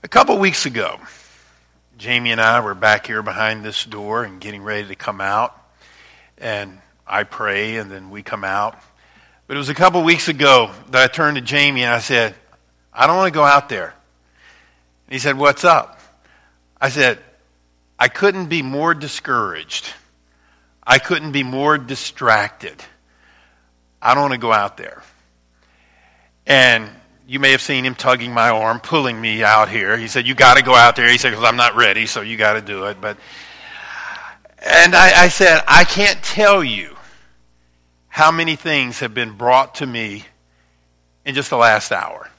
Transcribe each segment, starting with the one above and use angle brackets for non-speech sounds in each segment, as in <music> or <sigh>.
A couple weeks ago, Jamie and I were back here behind this door and getting ready to come out. And I pray, and then we come out. But it was a couple weeks ago that I turned to Jamie and I said, I don't want to go out there. And he said, What's up? I said, I couldn't be more discouraged. I couldn't be more distracted. I don't want to go out there. And you may have seen him tugging my arm, pulling me out here. He said, You got to go out there. He said, Because I'm not ready, so you got to do it. But, and I, I said, I can't tell you how many things have been brought to me in just the last hour.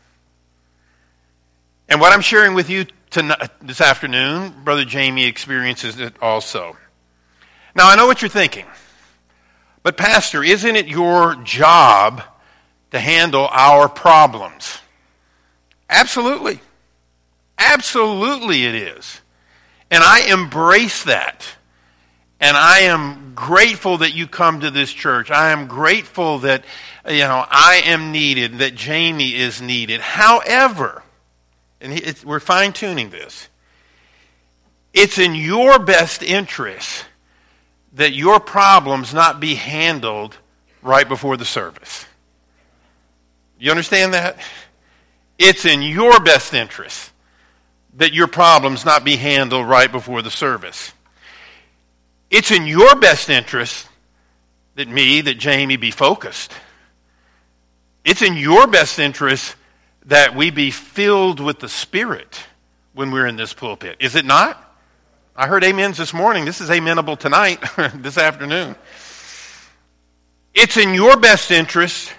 And what I'm sharing with you tonight, this afternoon, Brother Jamie experiences it also. Now, I know what you're thinking. But, Pastor, isn't it your job to handle our problems. Absolutely. Absolutely, it is. And I embrace that. And I am grateful that you come to this church. I am grateful that, you know, I am needed, that Jamie is needed. However, and we're fine tuning this, it's in your best interest that your problems not be handled right before the service. You understand that? It's in your best interest that your problems not be handled right before the service. It's in your best interest that me, that Jamie be focused. It's in your best interest that we be filled with the Spirit when we're in this pulpit. Is it not? I heard amens this morning. This is amenable tonight, <laughs> this afternoon. It's in your best interest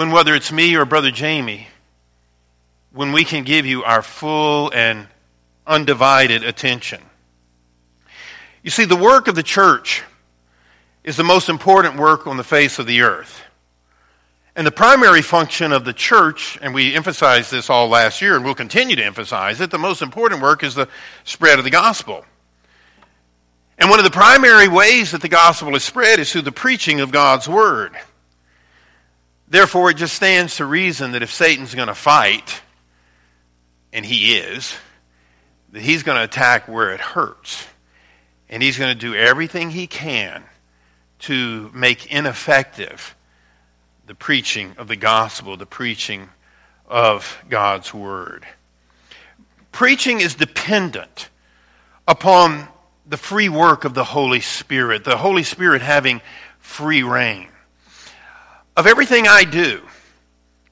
when, whether it's me or Brother Jamie, when we can give you our full and undivided attention. You see, the work of the church is the most important work on the face of the earth. And the primary function of the church, and we emphasized this all last year and we'll continue to emphasize it, the most important work is the spread of the gospel. And one of the primary ways that the gospel is spread is through the preaching of God's word. Therefore, it just stands to reason that if Satan's going to fight, and he is, that he's going to attack where it hurts. And he's going to do everything he can to make ineffective the preaching of the gospel, the preaching of God's word. Preaching is dependent upon the free work of the Holy Spirit, the Holy Spirit having free reign of everything I do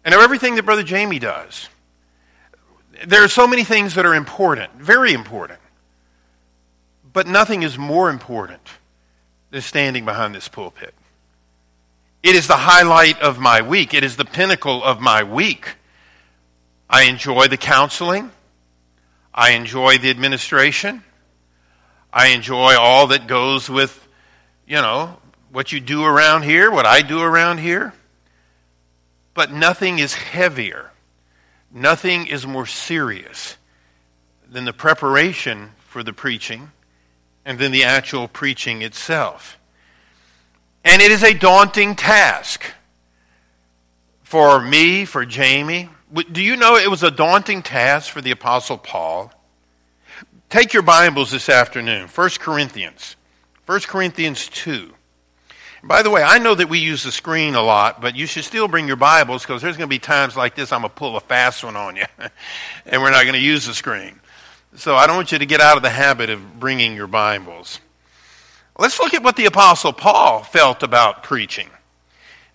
and of everything that Brother Jamie does, there are so many things that are important, very important. But nothing is more important than standing behind this pulpit. It is the highlight of my week, it is the pinnacle of my week. I enjoy the counseling, I enjoy the administration, I enjoy all that goes with, you know, what you do around here, what I do around here. But nothing is heavier, nothing is more serious than the preparation for the preaching and then the actual preaching itself. And it is a daunting task for me, for Jamie. Do you know it was a daunting task for the Apostle Paul? Take your Bibles this afternoon, 1 Corinthians, 1 Corinthians 2. By the way, I know that we use the screen a lot, but you should still bring your Bibles because there's going to be times like this I'm going to pull a fast one on you, <laughs> and we're not going to use the screen. So I don't want you to get out of the habit of bringing your Bibles. Let's look at what the Apostle Paul felt about preaching.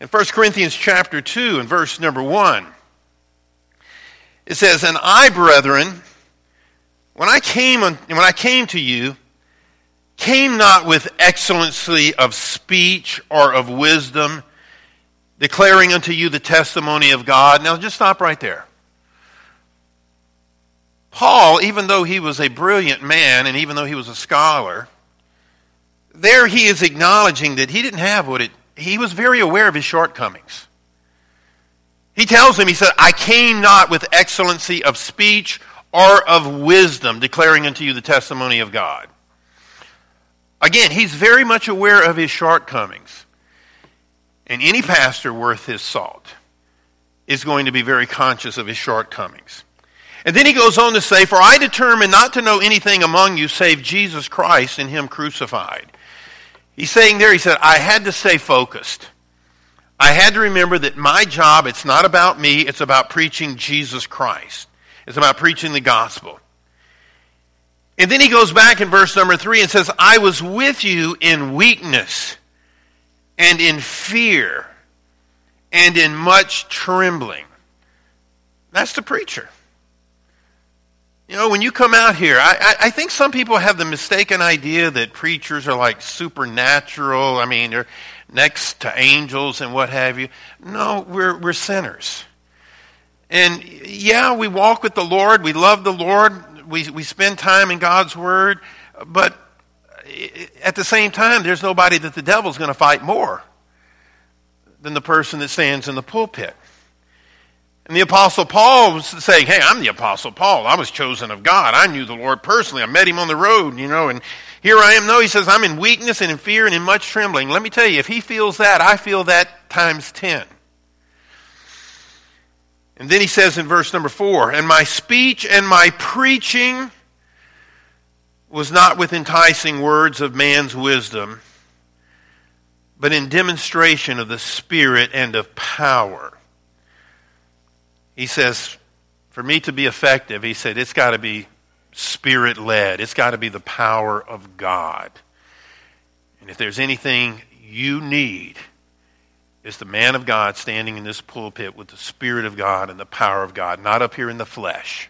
In 1 Corinthians chapter 2 and verse number 1, it says, And I, brethren, when I came, when I came to you, came not with excellency of speech or of wisdom, declaring unto you the testimony of God. Now, just stop right there. Paul, even though he was a brilliant man and even though he was a scholar, there he is acknowledging that he didn't have what it, he was very aware of his shortcomings. He tells him, he said, I came not with excellency of speech or of wisdom, declaring unto you the testimony of God. Again, he's very much aware of his shortcomings. And any pastor worth his salt is going to be very conscious of his shortcomings. And then he goes on to say, For I determined not to know anything among you save Jesus Christ and him crucified. He's saying there, he said, I had to stay focused. I had to remember that my job, it's not about me, it's about preaching Jesus Christ. It's about preaching the gospel. And then he goes back in verse number three and says, I was with you in weakness and in fear and in much trembling. That's the preacher. You know, when you come out here, I, I, I, think some people have the mistaken idea that preachers are like supernatural. I mean, they're next to angels and what have you. No, we're, we're sinners. And yeah, we walk with the Lord. We love the Lord. We, we spend time in God's Word. But at the same time, there's nobody that the devil's going to fight more than the person that stands in the pulpit. And the Apostle Paul was saying, Hey, I'm the Apostle Paul. I was chosen of God. I knew the Lord personally. I met him on the road, you know, and here I am. No, he says, I'm in weakness and in fear and in much trembling. Let me tell you, if he feels that, I feel that times ten. And then he says in verse number four, And my speech and my preaching was not with enticing words of man's wisdom, but in demonstration of the Spirit and of power he says, for me to be effective, he said, it's got to be spirit led. It's got to be the power of God. And if there's anything you need, it's the man of God standing in this pulpit with the Spirit of God and the power of God, not up here in the flesh.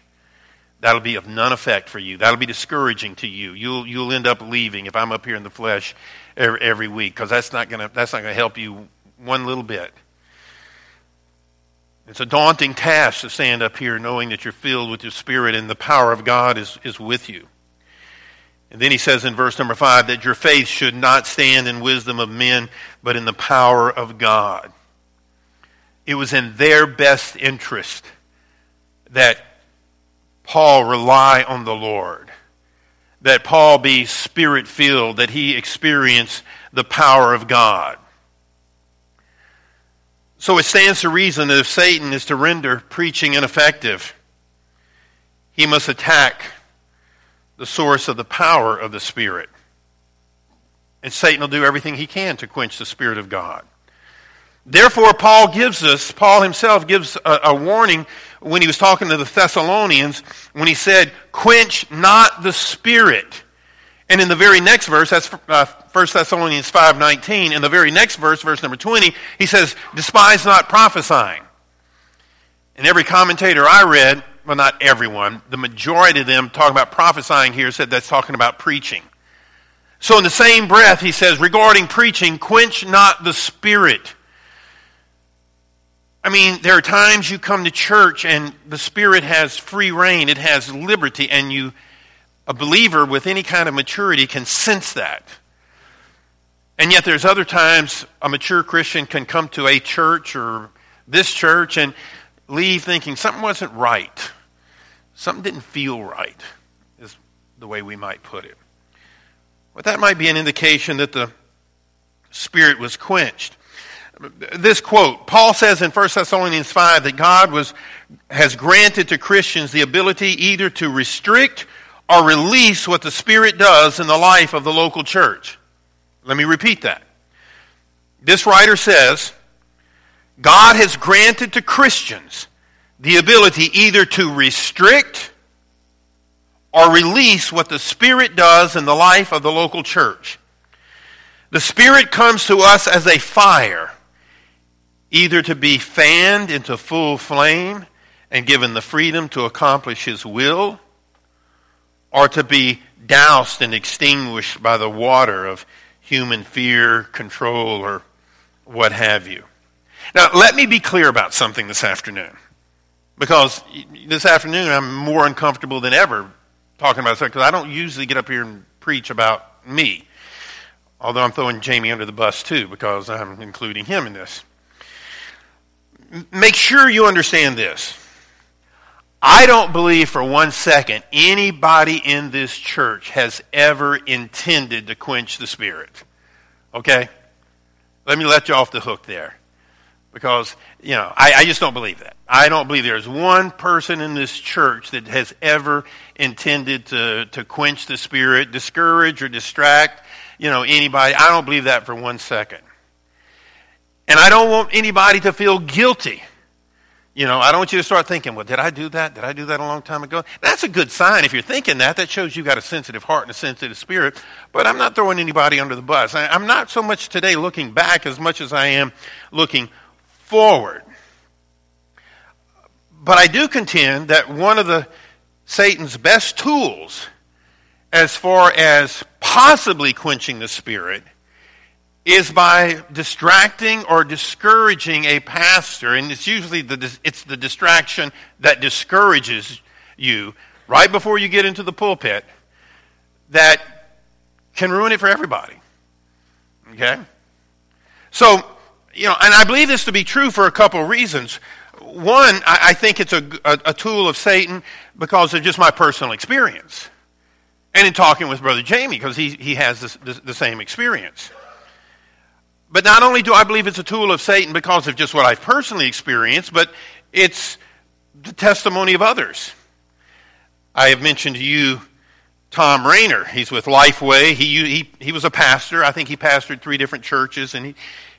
That'll be of none effect for you. That'll be discouraging to you. You'll, you'll end up leaving if I'm up here in the flesh every, every week because that's not going to help you one little bit. It's a daunting task to stand up here knowing that you're filled with your Spirit and the power of God is, is with you. And then he says in verse number five that your faith should not stand in wisdom of men, but in the power of God. It was in their best interest that Paul rely on the Lord, that Paul be spirit filled, that he experience the power of God. So it stands to reason that if Satan is to render preaching ineffective, he must attack the source of the power of the Spirit. And Satan will do everything he can to quench the Spirit of God. Therefore, Paul gives us, Paul himself gives a, a, warning when he was talking to the Thessalonians when he said, Quench not the Spirit. And in the very next verse, that's uh, 1 Thessalonians 5.19, in the very next verse, verse number 20, he says, despise not prophesying. And every commentator I read, well, not everyone, the majority of them talking about prophesying here said that's talking about preaching. So in the same breath, he says, regarding preaching, quench not the spirit. I mean, there are times you come to church and the Spirit has free reign, it has liberty, and you a believer with any kind of maturity can sense that. And yet, there's other times a mature Christian can come to a church or this church and leave thinking something wasn't right. Something didn't feel right, is the way we might put it. But that might be an indication that the spirit was quenched. This quote, Paul says in 1 Thessalonians 5 that God was, has granted to Christians the ability either to restrict or release what the Spirit does in the life of the local church. Let me repeat that. This writer says God has granted to Christians the ability either to restrict or release what the Spirit does in the life of the local church. The Spirit comes to us as a fire, either to be fanned into full flame and given the freedom to accomplish His will or to be doused and extinguished by the water of human fear, control, or what have you. Now, let me be clear about something this afternoon. Because this afternoon I'm more uncomfortable than ever talking about this because I don't usually get up here and preach about me. Although I'm throwing Jamie under the bus too because I'm including him in this. Make sure you understand this. I don't believe for one second anybody in this church has ever intended to quench the Spirit. Okay? Let me let you off the hook there. Because, you know, I, I just don't believe that. I don't believe there's one person in this church that has ever intended to, to quench the Spirit, discourage or distract, you know, anybody. I don't believe that for one second. And I don't want anybody to feel guilty you know, I don't want you to start thinking, well, did I do that? Did I do that a long time ago? That's a good sign. If you're thinking that, that shows you've got a sensitive heart and a sensitive spirit. But I'm not throwing anybody under the bus. I, I'm not so much today looking back as much as I am looking forward. But I do contend that one of the Satan's best tools as far as possibly quenching the spirit is by distracting or discouraging a pastor, and it's usually the, it's the distraction that discourages you right before you get into the pulpit that can ruin it for everybody. Okay? So, you know, and I believe this to be true for a couple of reasons. One, I, I think it's a, a, a tool of Satan because of just my personal experience. And in talking with Brother Jamie, because he, he has this, this, the same experience. But not only do I believe it's a tool of Satan because of just what I've personally experienced, but it's the testimony of others. I have mentioned to you Thom Rainer. He's with Lifeway. He, he, he was a pastor. I think he pastored three different churches, and he,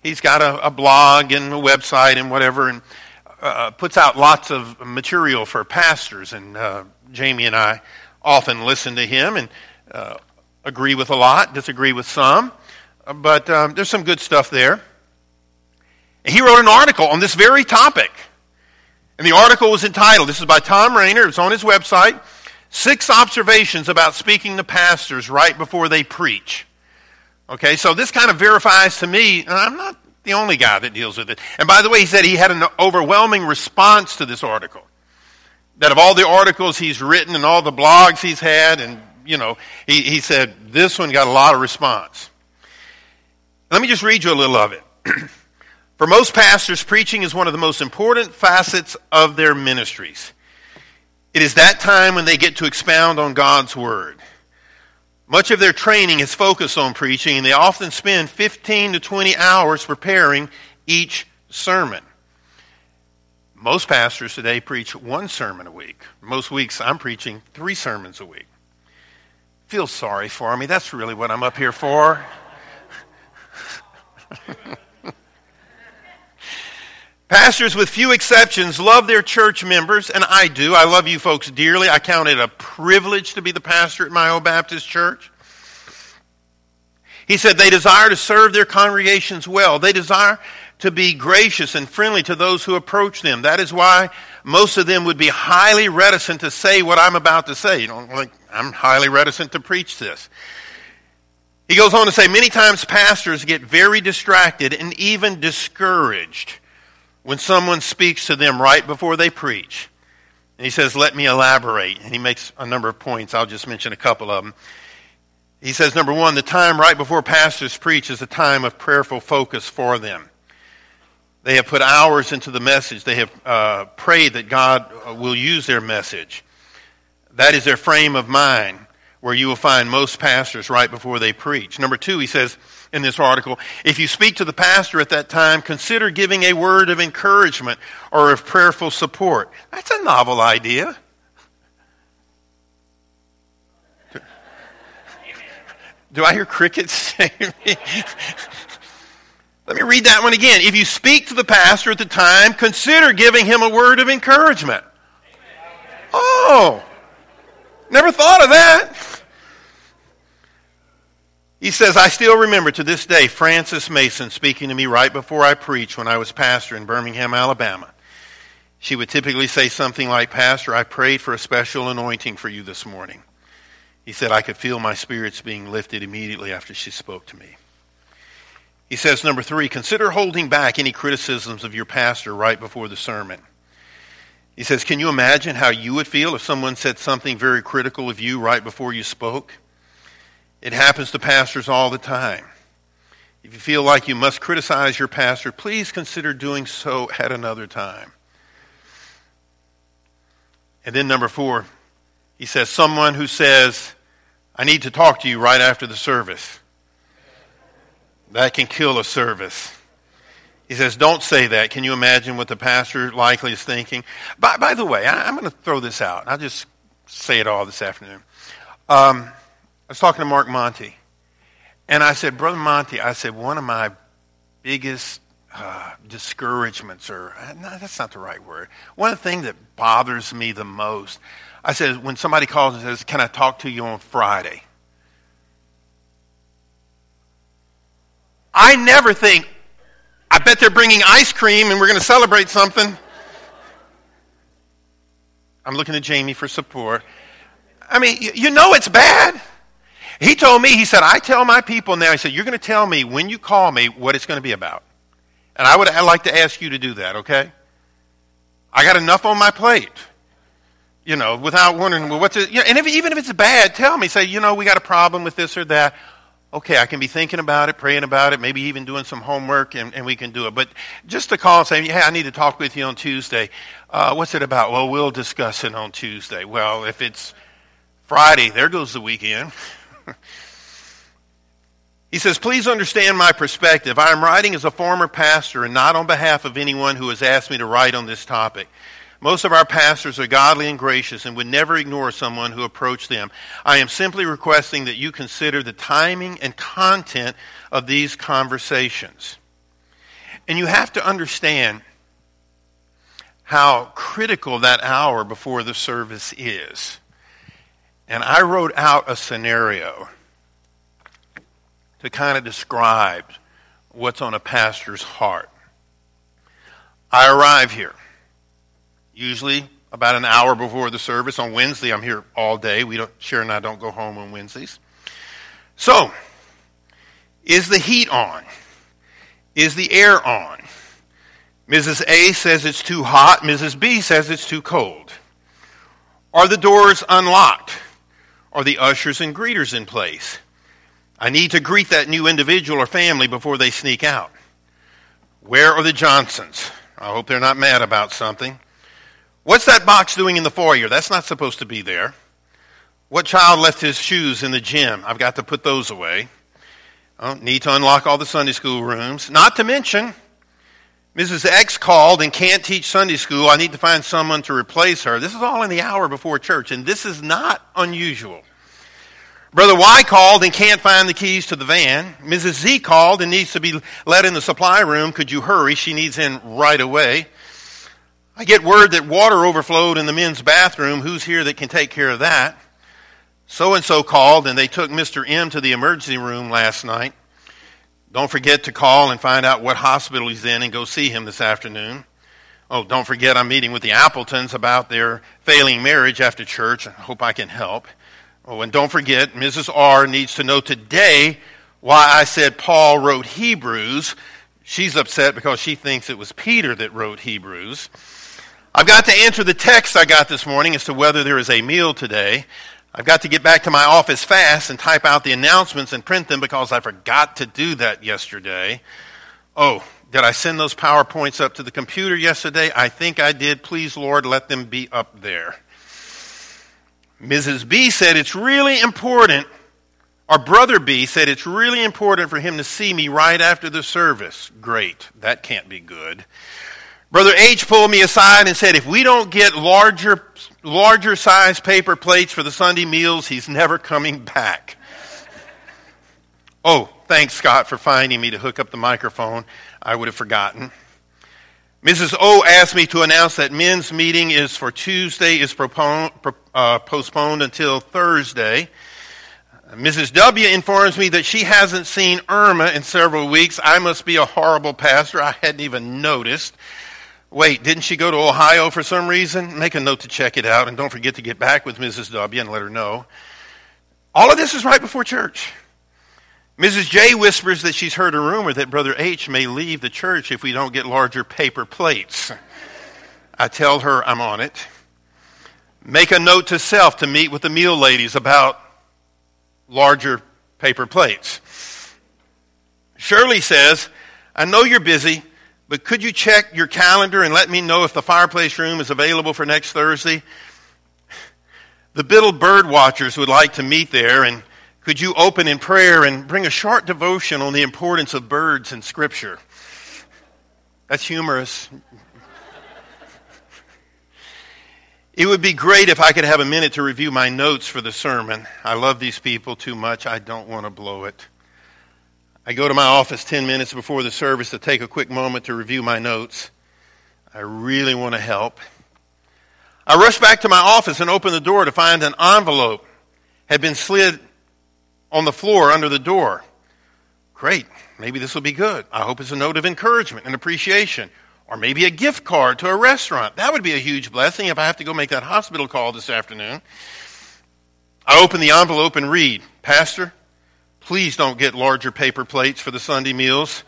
he's got a, a blog and a website and whatever, and uh, puts out lots of material for pastors. And uh, Jamie and I often listen to him and uh, agree with a lot, disagree with some but um, there's some good stuff there. And he wrote an article on this very topic. And the article was entitled, this is by Thom Rainer, it's on his website, Six Observations About Speaking to Pastors Right Before They Preach. Okay, so this kind of verifies to me, I'm not the only guy that deals with it. And by the way, he said he had an overwhelming response to this article. That of all the articles he's written and all the blogs he's had, and, you know, he, he said this one got a lot of response. Let me just read you a little of it. <clears throat> For most pastors, preaching is one of the most important facets of their ministries. It is that time when they get to expound on God's Word. Much of their training is focused on preaching, and they often spend 15 to 20 hours preparing each sermon. Most pastors today preach one sermon a week. Most weeks I'm preaching three sermons a week. Feel sorry for me. That's really what I'm up here for. <laughs> Pastors, with few exceptions, love their church members, and I do. I love you folks dearly. I count it a privilege to be the pastor at Mayo Baptist church. He said they desire to serve their congregations well. They desire to be gracious and friendly to those who approach them. That is why most of them would be highly reticent to say what I'm about to say. You know, like, I'm highly reticent to preach this. He goes on to say many times pastors get very distracted and even discouraged when someone speaks to them right before they preach. And he says, Let me elaborate. And he makes a number of points. I'll just mention a couple of them. He says, Number one, the time right before pastors preach is a time of prayerful focus for them. They have put hours into the message, they have uh, prayed that God will use their message. That is their frame of mind where you will find most pastors right before they preach. Number two, he says in this article, if you speak to the pastor at that time, consider giving a word of encouragement or of prayerful support. That's a novel idea. Do I hear crickets? <laughs> Let me read that one again. If you speak to the pastor at the time, consider giving him a word of encouragement. Oh, never thought of that. He says, I still remember to this day Frances Mason speaking to me right before I preached when I was pastor in Birmingham, Alabama. She would typically say something like, Pastor, I prayed for a special anointing for you this morning. He said, I could feel my spirits being lifted immediately after she spoke to me. He says, number three, consider holding back any criticisms of your pastor right before the sermon. He says, Can you imagine how you would feel if someone said something very critical of you right before you spoke? It happens to pastors all the time. If you feel like you must criticize your pastor, please consider doing so at another time. And then, number four, he says, Someone who says, I need to talk to you right after the service. That can kill a service. He says, Don't say that. Can you imagine what the pastor likely is thinking? By, by the way, I, am going to throw this out. I'll just say it all this afternoon. Um, I was talking to Mark Monty, and I said, Brother Monty, I said, one of my biggest uh, discouragements, or uh, no, that's not the right word. One of the things that bothers me the most, I said, when somebody calls and says, Can I talk to you on Friday? I never think, I bet they're bringing ice cream and we're going to celebrate something. I'm looking at Jamie for support. I mean, you know it's bad. He told me, he said, I tell my people now, he said, you're going to tell me when you call me what it's going to be about. And I would I'd like to ask you to do that, okay? I got enough on my plate. You know, without wondering, well, what's it? You know, and if, even if it's bad, tell me. Say, you know, we got a problem with this or that okay, I can be thinking about it, praying about it, maybe even doing some homework, and, and we can do it. But just to call and say, hey, I need to talk with you on Tuesday. Uh, what's it about? Well, we'll discuss it on Tuesday. Well, if it's Friday, there goes the weekend. <laughs> <laughs> he says, please understand my perspective. I am writing as a former pastor and not on behalf of anyone who has asked me to write on this topic. Most of our pastors are godly and gracious and would never ignore someone who approached them. I am simply requesting that you consider the timing and content of these conversations. And you have to understand how critical that hour before the service is. And I wrote out a scenario to kind of describe what's on a pastor's heart. I arrive here usually about an hour before the service. On Wednesday, I'm here all day. We don't, Sharon and I don't go home on Wednesdays. So, is the heat on? Is the air on? Mrs. A says it's too hot. Mrs. B says it's too cold. Are the doors unlocked? Are the ushers and greeters in place? I need to greet that new individual or family before they sneak out. Where are the Johnsons? I hope they're not mad about something. What's that box doing in the foyer? That's not supposed to be there. What child left his shoes in the gym? I've got to put those away. I need to unlock all the Sunday school rooms. Not to mention, Mrs. X called and can't teach Sunday school. I need to find someone to replace her. This is all in the hour before church, and this is not unusual. Brother Y called and can't find the keys to the van. Mrs. Z called and needs to be let in the supply room. Could you hurry? She needs in right away. I get word that water overflowed in the men's bathroom. Who's here that can take care of that? So and so called, and they took Mr. M to the emergency room last night. Don't forget to call and find out what hospital he's in and go see him this afternoon. Oh, don't forget I'm meeting with the Appletons about their failing marriage after church. I hope I can help. Oh, and don't forget, Mrs. R needs to know today why I said Paul wrote Hebrews. She's upset because she thinks it was Peter that wrote Hebrews. I've got to answer the text I got this morning as to whether there is a meal today. I've got to get back to my office fast and type out the announcements and print them because I forgot to do that yesterday. Oh, did I send those PowerPoints up to the computer yesterday? I think I did. Please, Lord, let them be up there. Mrs. B said it's really important, Our Brother B said it's really important for him to see me right after the service. Great. That can't be good. Brother H pulled me aside and said, if we don't get larger, larger size paper plates for the Sunday meals, he's never coming back. oh, thanks, Scott, for finding me to hook up the microphone. I would have forgotten. Mrs. O asked me to announce that men's meeting is for Tuesday, is propon- uh, postponed until Thursday. Mrs. W informs me that she hasn't seen Irma in several weeks. I must be a horrible pastor. I hadn't even noticed. Wait, didn't she go to Ohio for some reason? Make a note to check it out, and don't forget to get back with Mrs. W and let her know. All of this is right before church. Mrs. J whispers that she's heard a rumor that Brother H may leave the church if we don't get larger paper plates. I tell her I'm on it. Make a note to self to meet with the meal ladies about larger paper plates. Shirley says, I know you're busy, but could you check your calendar and let me know if the fireplace room is available for next Thursday? The Biddle Bird Watchers would like to meet there, and could you open in prayer and bring a short devotion on the importance of birds in Scripture? That's humorous. It would be great if I could have a minute to review my notes for the sermon. I love these people too much. I don't want to blow it. I go to my office 10 minutes before the service to take a quick moment to review my notes. I really want to help. I rush back to my office and open the door to find an envelope had been slid on the floor under the door. Great. Maybe this will be good. I hope it's a note of encouragement and appreciation or maybe a gift card to a restaurant. That would be a huge blessing if I have to go make that hospital call this afternoon. I open the envelope and read, Pastor, please don't get larger paper plates for the Sunday meals.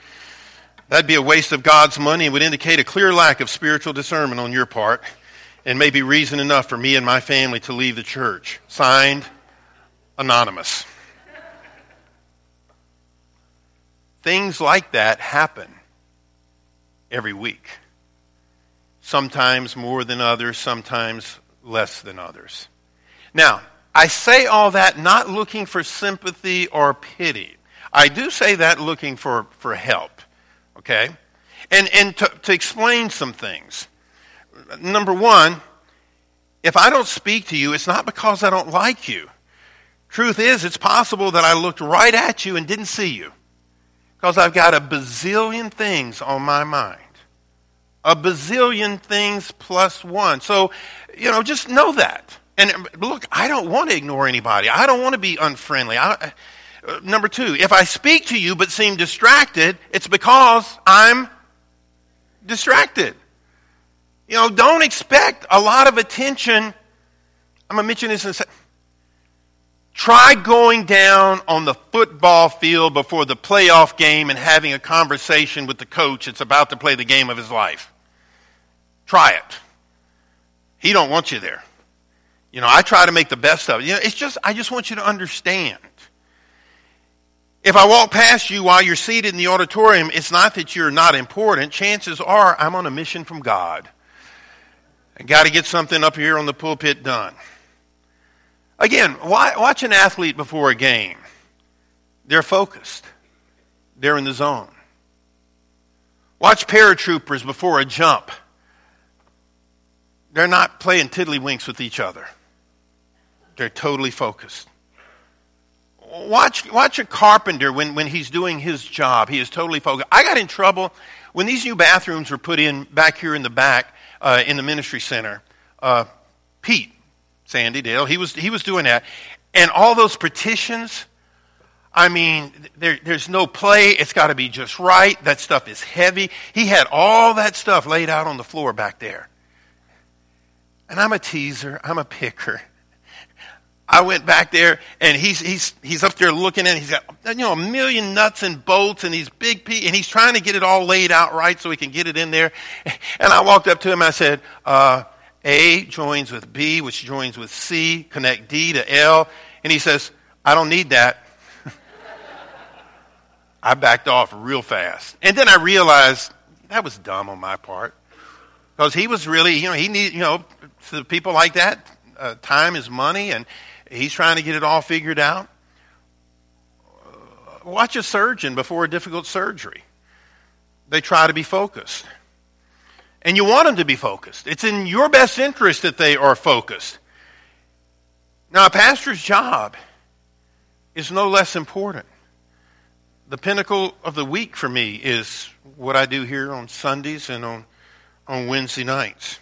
That'd be a waste of God's money and would indicate a clear lack of spiritual discernment on your part and may be reason enough for me and my family to leave the church. Signed, Anonymous. Things like that happen every week. Sometimes more than others, sometimes less than others. Now, I say all that not looking for sympathy or pity. I do say that looking for, for help, okay? And, and to, to explain some things. Number one, if I don't speak to you, it's not because I don't like you. Truth is, it's possible that I looked right at you and didn't see you because I've got a bazillion things on my mind. A bazillion things plus one. So, you know, just know that. And look, I don't want to ignore anybody. I don't want to be unfriendly. I, uh, number two, if I speak to you but seem distracted, it's because I'm distracted. You know, don't expect a lot of attention. I'm going to mention this in a second. Try going down on the football field before the playoff game and having a conversation with the coach that's about to play the game of his life. Try it. He don't want you there. You know, I try to make the best of it. You know, it's just I just want you to understand. If I walk past you while you're seated in the auditorium, it's not that you're not important. Chances are I'm on a mission from God. I got to get something up here on the pulpit done. Again, watch an athlete before a game. They're focused, they're in the zone. Watch paratroopers before a jump. They're not playing tiddlywinks with each other, they're totally focused. Watch, watch a carpenter when, when he's doing his job. He is totally focused. I got in trouble when these new bathrooms were put in back here in the back uh, in the ministry center. Uh, Pete, Sandy Dale. He was, he was doing that. And all those petitions, I mean, there, there's no play. It's got to be just right. That stuff is heavy. He had all that stuff laid out on the floor back there. And I'm a teaser. I'm a picker. I went back there and he's, he's, he's up there looking it. He's got, you know, a million nuts and bolts and these big pieces, and he's trying to get it all laid out right so he can get it in there. <laughs> And I walked up to him and I said, uh, a joins with B, which joins with C, connect D to L. And he says, I don't need that. <laughs> I backed off real fast. And then I realized that was dumb on my part. Because he was really, you know, he need, you know, to people like that, uh, time is money, and he's trying to get it all figured out. Uh, watch a surgeon before a difficult surgery. They try to be focused. And you want them to be focused. It's in your best interest that they are focused. Now, a pastor's job is no less important. The pinnacle of the week for me is what I do here on Sundays and on, on Wednesday nights.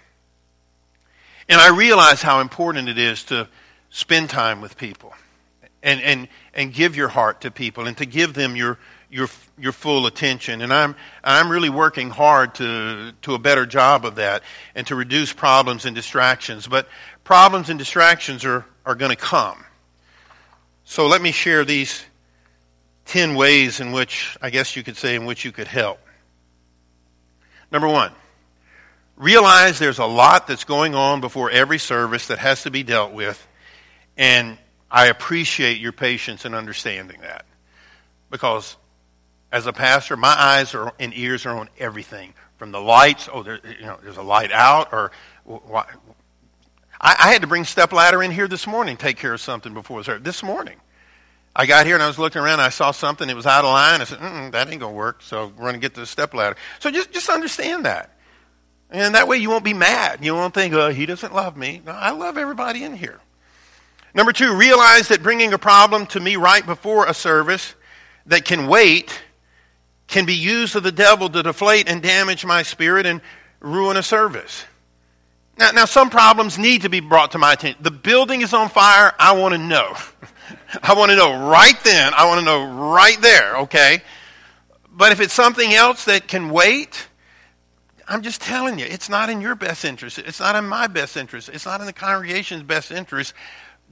And I realize how important it is to spend time with people and, and, and give your heart to people and to give them your, your, your full attention. And I'm, I'm really working hard to, to a better job of that and to reduce problems and distractions. But problems and distractions are, are going to come. So let me share these 10 ways in which, I guess you could say, in which you could help. Number one, realize there's a lot that's going on before every service that has to be dealt with, and I appreciate your patience in understanding that. Because as a pastor, my eyes are, and ears are on everything. From the lights, oh, there, you know, there's a light out, or why, I, had to bring step ladder in here this morning, take care of something before it was This morning. I got here and I was looking around. I saw something that was out of line. I said, "That ain't gonna work." So we're gonna get to the step ladder. So just just understand that, and that way you won't be mad. You won't think, "Oh, he doesn't love me." No, I love everybody in here. Number two, realize that bringing a problem to me right before a service that can wait can be used of the devil to deflate and damage my spirit and ruin a service. Now, now some problems need to be brought to my attention. The building is on fire. I want to know. <laughs> I want to know right then. I want to know right there, okay? But if it's something else that can wait, I'm just telling you, it's not in your best interest. It's not in my best interest. It's not in the congregation's best interest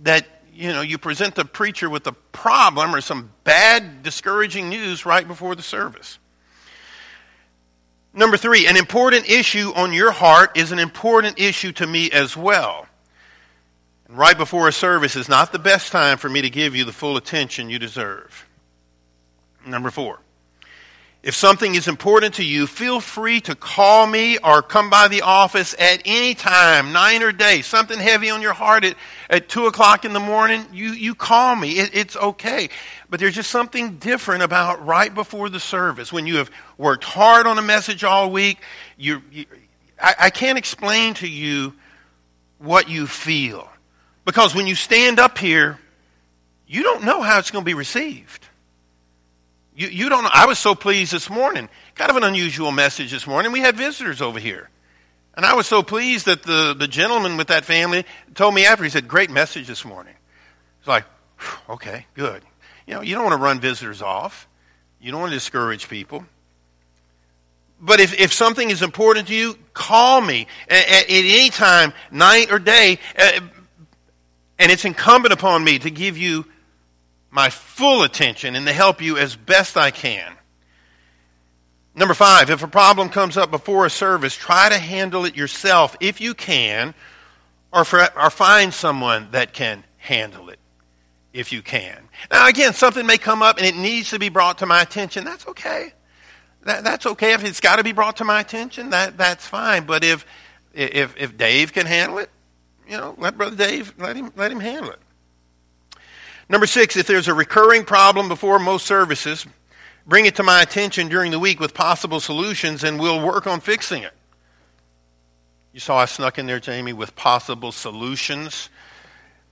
that you know you present the preacher with a problem or some bad, discouraging news right before the service. Number three, an important issue on your heart is an important issue to me as well and right before a service is not the best time for me to give you the full attention you deserve. Number four, if something is important to you, feel free to call me or come by the office at any time, night or day. Something heavy on your heart at, at 2 o'clock in the morning, you, you call me. It, it's okay. But there's just something different about right before the service when you have worked hard on a message all week. You, you I, I can't explain to you what you feel. Because when you stand up here, you don't know how it's going to be received. You, you don't know. I was so pleased this morning. Kind of an unusual message this morning. We had visitors over here. And I was so pleased that the, the gentleman with that family told me after, he said, Great message this morning. It's like, okay, good. You know, you don't want to run visitors off. You don't want to discourage people. But if, if something is important to you, call me at, at, any time, night or day. Uh, and it's incumbent upon me to give you my full attention and to help you as best I can. Number five, if a problem comes up before a service, try to handle it yourself if you can, or, for, or find someone that can handle it if you can. Now, again, something may come up and it needs to be brought to my attention. That's okay. That, that's okay. If it's got to be brought to my attention, that, that's fine. But if, if, if Dave can handle it, you know, let Brother Dave, let him, let him handle it. Number six, if there's a recurring problem before most services, bring it to my attention during the week with possible solutions and we'll work on fixing it. You saw I snuck in there, Jamie, with possible solutions.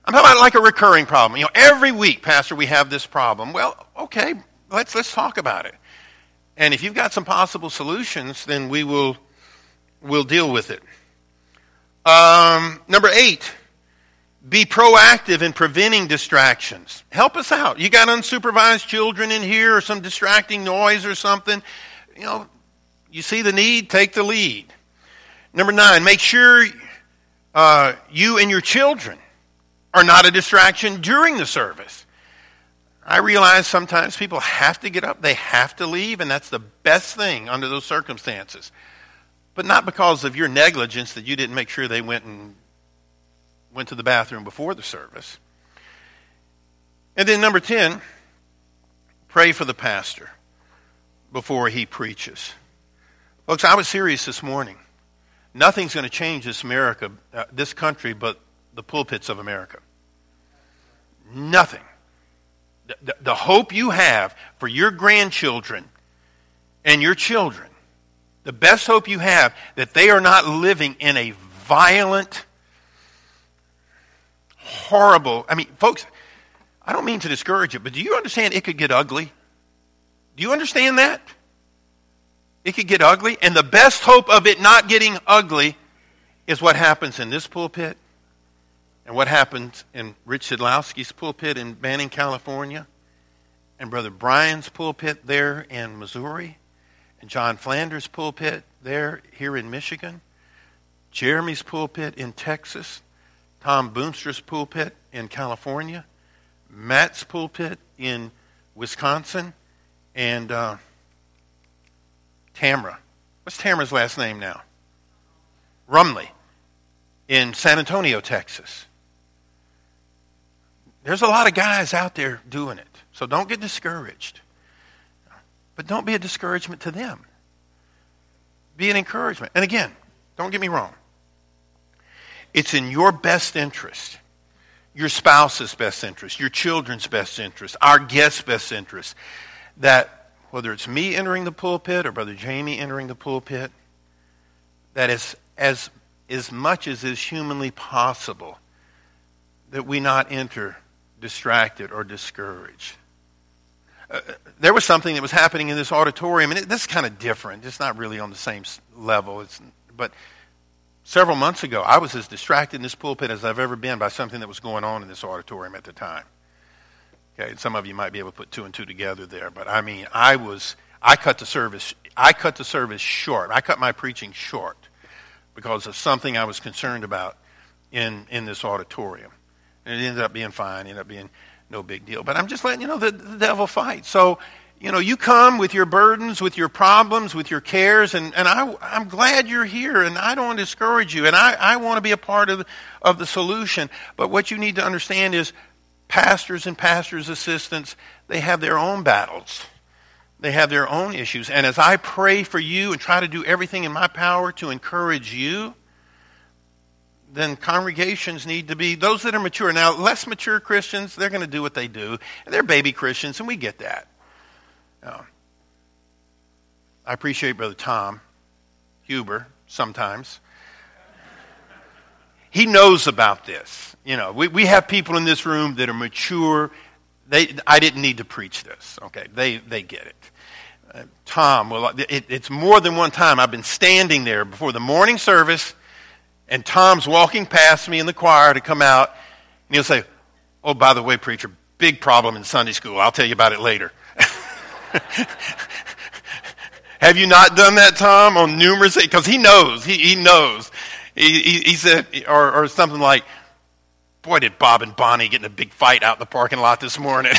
I'm talking about like a recurring problem. You know, every week, Pastor, we have this problem. Well, okay, let's let's talk about it. And if you've got some possible solutions, then we will we'll deal with it. Um, number eight, be proactive in preventing distractions. Help us out. You got unsupervised children in here or some distracting noise or something. You know, you see the need, take the lead. Number nine, make sure uh, you and your children are not a distraction during the service. I realize sometimes people have to get up, they have to leave, and that's the best thing under those circumstances but not because of your negligence that you didn't make sure they went and went to the bathroom before the service. And then number 10, pray for the pastor before he preaches. Folks, I was serious this morning. Nothing's going to change this America, uh, this country, but the pulpits of America. Nothing. The, the, the hope you have for your grandchildren and your children the best hope you have that they are not living in a violent, horrible. I mean, folks, I don't mean to discourage you, but do you understand it could get ugly? Do you understand that? It could get ugly. And the best hope of it not getting ugly is what happens in this pulpit and what happens in Rich Sidlowski's pulpit in Banning, California, and Brother Brian's pulpit there in Missouri and John Flanders' pulpit there here in Michigan, Jeremy's pulpit in Texas, Tom Boonstra's pulpit in California, Matt's pulpit in Wisconsin, and uh, Tamra. What's Tamra's last name now? Rumley in San Antonio, Texas. There's a lot of guys out there doing it. So don't get discouraged. But don't be a discouragement to them. Be an encouragement. And again, don't get me wrong. It's in your best interest, your spouse's best interest, your children's best interest, our guests' best interest, that whether it's me entering the pulpit or Brother Jamie entering the pulpit, that is as, as much as is humanly possible, that we not enter distracted or discouraged. Uh, there was something that was happening in this auditorium, and it, this is kind of different. It's not really on the same level. It's, but several months ago, I was as distracted in this pulpit as I've ever been by something that was going on in this auditorium at the time. Okay, and some of you might be able to put two and two together there, but I mean, I was, I cut the service, I cut the service short. I cut my preaching short because of something I was concerned about in, in this auditorium. And it ended up being fine, ended up being no big deal. But I'm just letting you know that the devil fights. So, you know, you come with your burdens, with your problems, with your cares, and, and I, I'm glad you're here, and I don't want to discourage you, and I, I want to be a part of, of the solution. But what you need to understand is pastors and pastors' assistants, they have their own battles. They have their own issues. And as I pray for you and try to do everything in my power to encourage you, then congregations need to be those that are mature. Now, less mature Christians, they're going to do what they do. They're baby Christians, and we get that. I appreciate Brother Tom Huber sometimes. He knows about this. You know, we, we have people in this room that are mature. They, I didn't need to preach this. Okay, they, they get it. Uh, Tom, well, it, it's more than one time. I've been standing there before the morning service and Tom's walking past me in the choir to come out, and he'll say, Oh, by the way, preacher, big problem in Sunday school. I'll tell you about it later. <laughs> Have you not done that, Tom, on numerous? Because he knows. He, he knows. He, he, he said, or, or something like, Boy, did Bob and Bonnie get in a big fight out in the parking lot this morning.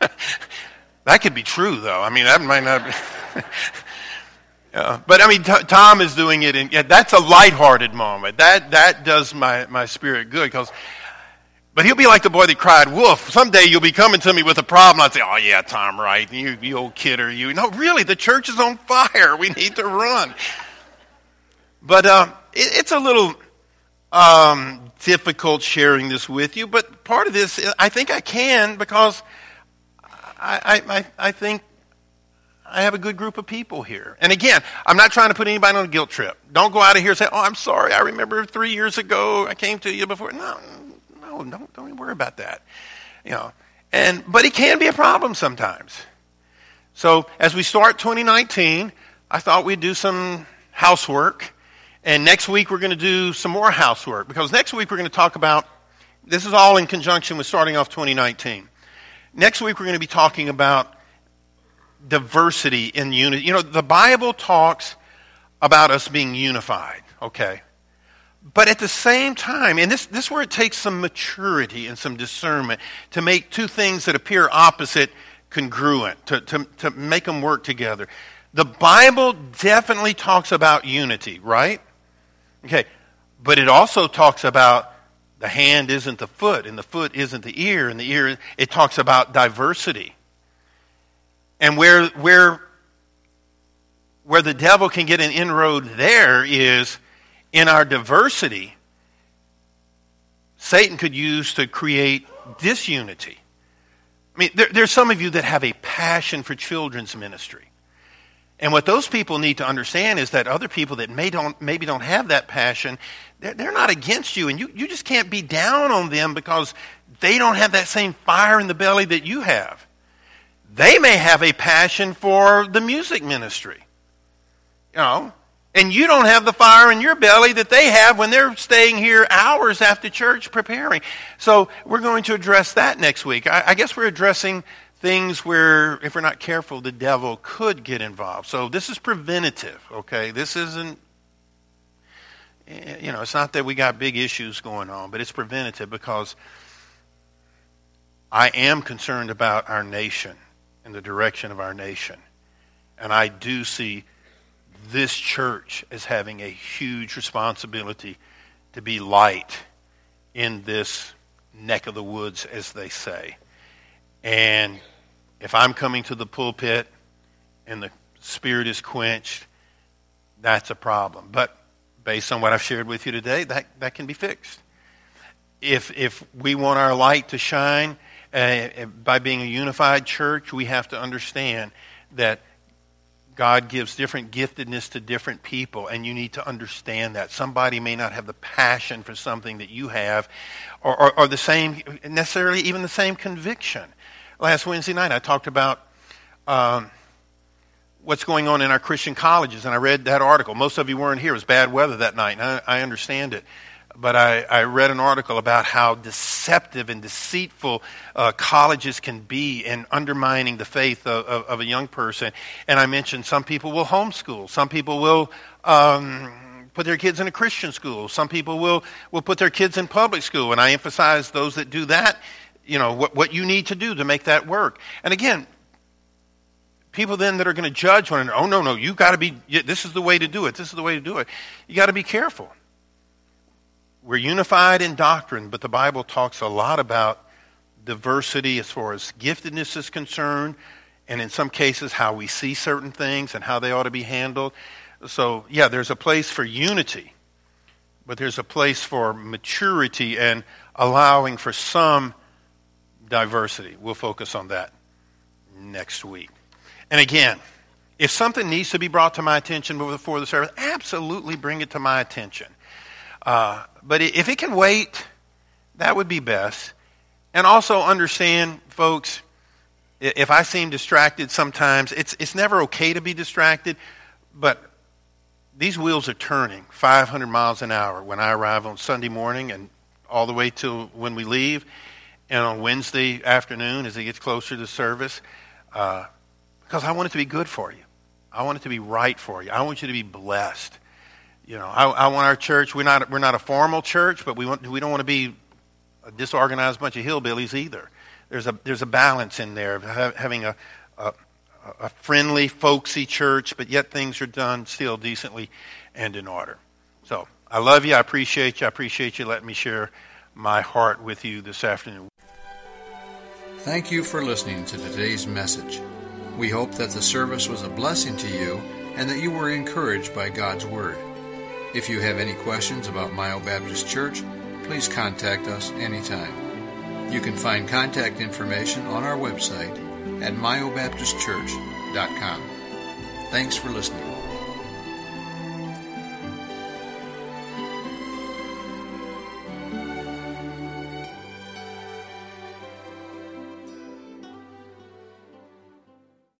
<laughs> that could be true, though. I mean, that might not be. <laughs> Uh, but I mean, t- Tom is doing it, and yeah, that's a lighthearted moment. That that does my, my spirit good because. But he'll be like the boy that cried wolf. Someday you'll be coming to me with a problem. I'd say, "Oh yeah, Tom, right? You, you old kidder, you." No, really, the church is on fire. We need to run. But uh, it, it's a little um, difficult sharing this with you. But part of this, I think I can because I, I, I think I have a good group of people here. And again, I'm not trying to put anybody on a guilt trip. Don't go out of here and say, oh, I'm sorry. I remember three years ago I came to you before. No, don't, don't worry about that. You know, and, but it can be a problem sometimes. So as we start 2019, I thought we'd do some housework. And next week we're going to do some more housework because next week we're going to talk about, this is all in conjunction with starting off 2019. Next week we're going to be talking about diversity in unity. You know, the Bible talks about us being unified, okay? But at the same time, and this, this is where it takes some maturity and some discernment to make two things that appear opposite congruent, to, to, to make them work together. The Bible definitely talks about unity, right? Okay, but it also talks about the hand isn't the foot, and the foot isn't the ear, and the ear, it talks about diversity. And where, where, where the devil can get an inroad there is in our diversity, Satan could use to create disunity. I mean, there, there's some of you that have a passion for children's ministry. And what those people need to understand is that other people that may don't, maybe don't have that passion, they're, they're not against you. And you, you just can't be down on them because they don't have that same fire in the belly that you have. They may have a passion for the music ministry. You know, and you don't have the fire in your belly that they have when they're staying here hours after church preparing. So we're going to address that next week. I, I guess we're addressing things where, if we're not careful, the devil could get involved. So this is preventative, okay? This isn't, eh, you know, it's not that we got big issues going on, but it's preventative because I am concerned about our nation and the direction of our nation. And I do see this church as having a huge responsibility to be light in this neck of the woods, as they say. And if I'm coming to the pulpit and the spirit is quenched, that's a problem. But based on what I've shared with you today, that, that can be fixed. If, if we want our light to shine uh, by being a unified church, we have to understand that God gives different giftedness to different people, and you need to understand that. Somebody may not have the passion for something that you have, or, or, or the same, necessarily even the same conviction. Last Wednesday night, I talked about um, what's going on in our Christian colleges, and I read that article. Most of you weren't here. It was bad weather that night, and I, I understand it but I, I, read an article about how deceptive and deceitful uh, colleges can be in undermining the faith of, of, of, a young person. And I mentioned some people will homeschool, some people will um, put their kids in a Christian school, some people will, will put their kids in public school. And I emphasize those that do that, you know, what, what you need to do to make that work. And again, people then that are going to judge one another, oh, no, no, you've got to be, this is the way to do it, this is the way to do it. You got to be careful we're unified in doctrine, but the Bible talks a lot about diversity as far as giftedness is concerned, and in some cases, how we see certain things and how they ought to be handled. So, yeah, there's a place for unity, but there's a place for maturity and allowing for some diversity. We'll focus on that next week. And again, if something needs to be brought to my attention before the service, absolutely bring it to my attention. Uh, but if it can wait, that would be best. And also understand, folks, if I seem distracted sometimes, it's, it's never okay to be distracted, but these wheels are turning 500 miles an hour when I arrive on Sunday morning and all the way till when we leave, and on Wednesday afternoon as it gets closer to service, uh, because I want it to be good for you. I want it to be right for you. I want you to be blessed you know, I, I, want our church. We're not we're not a formal church, but we want we don't want to be a disorganized bunch of hillbillies either. There's a there's a balance in there of having a, a a friendly, folksy church, but yet things are done still decently and in order. So I love you. I appreciate you. I appreciate you letting me share my heart with you this afternoon. Thank you for listening to today's message. We hope that the service was a blessing to you and that you were encouraged by God's Word. If you have any questions about Mayo Baptist Church, please contact us anytime. You can find contact information on our website at mayobaptistchurch.com. Thanks for listening.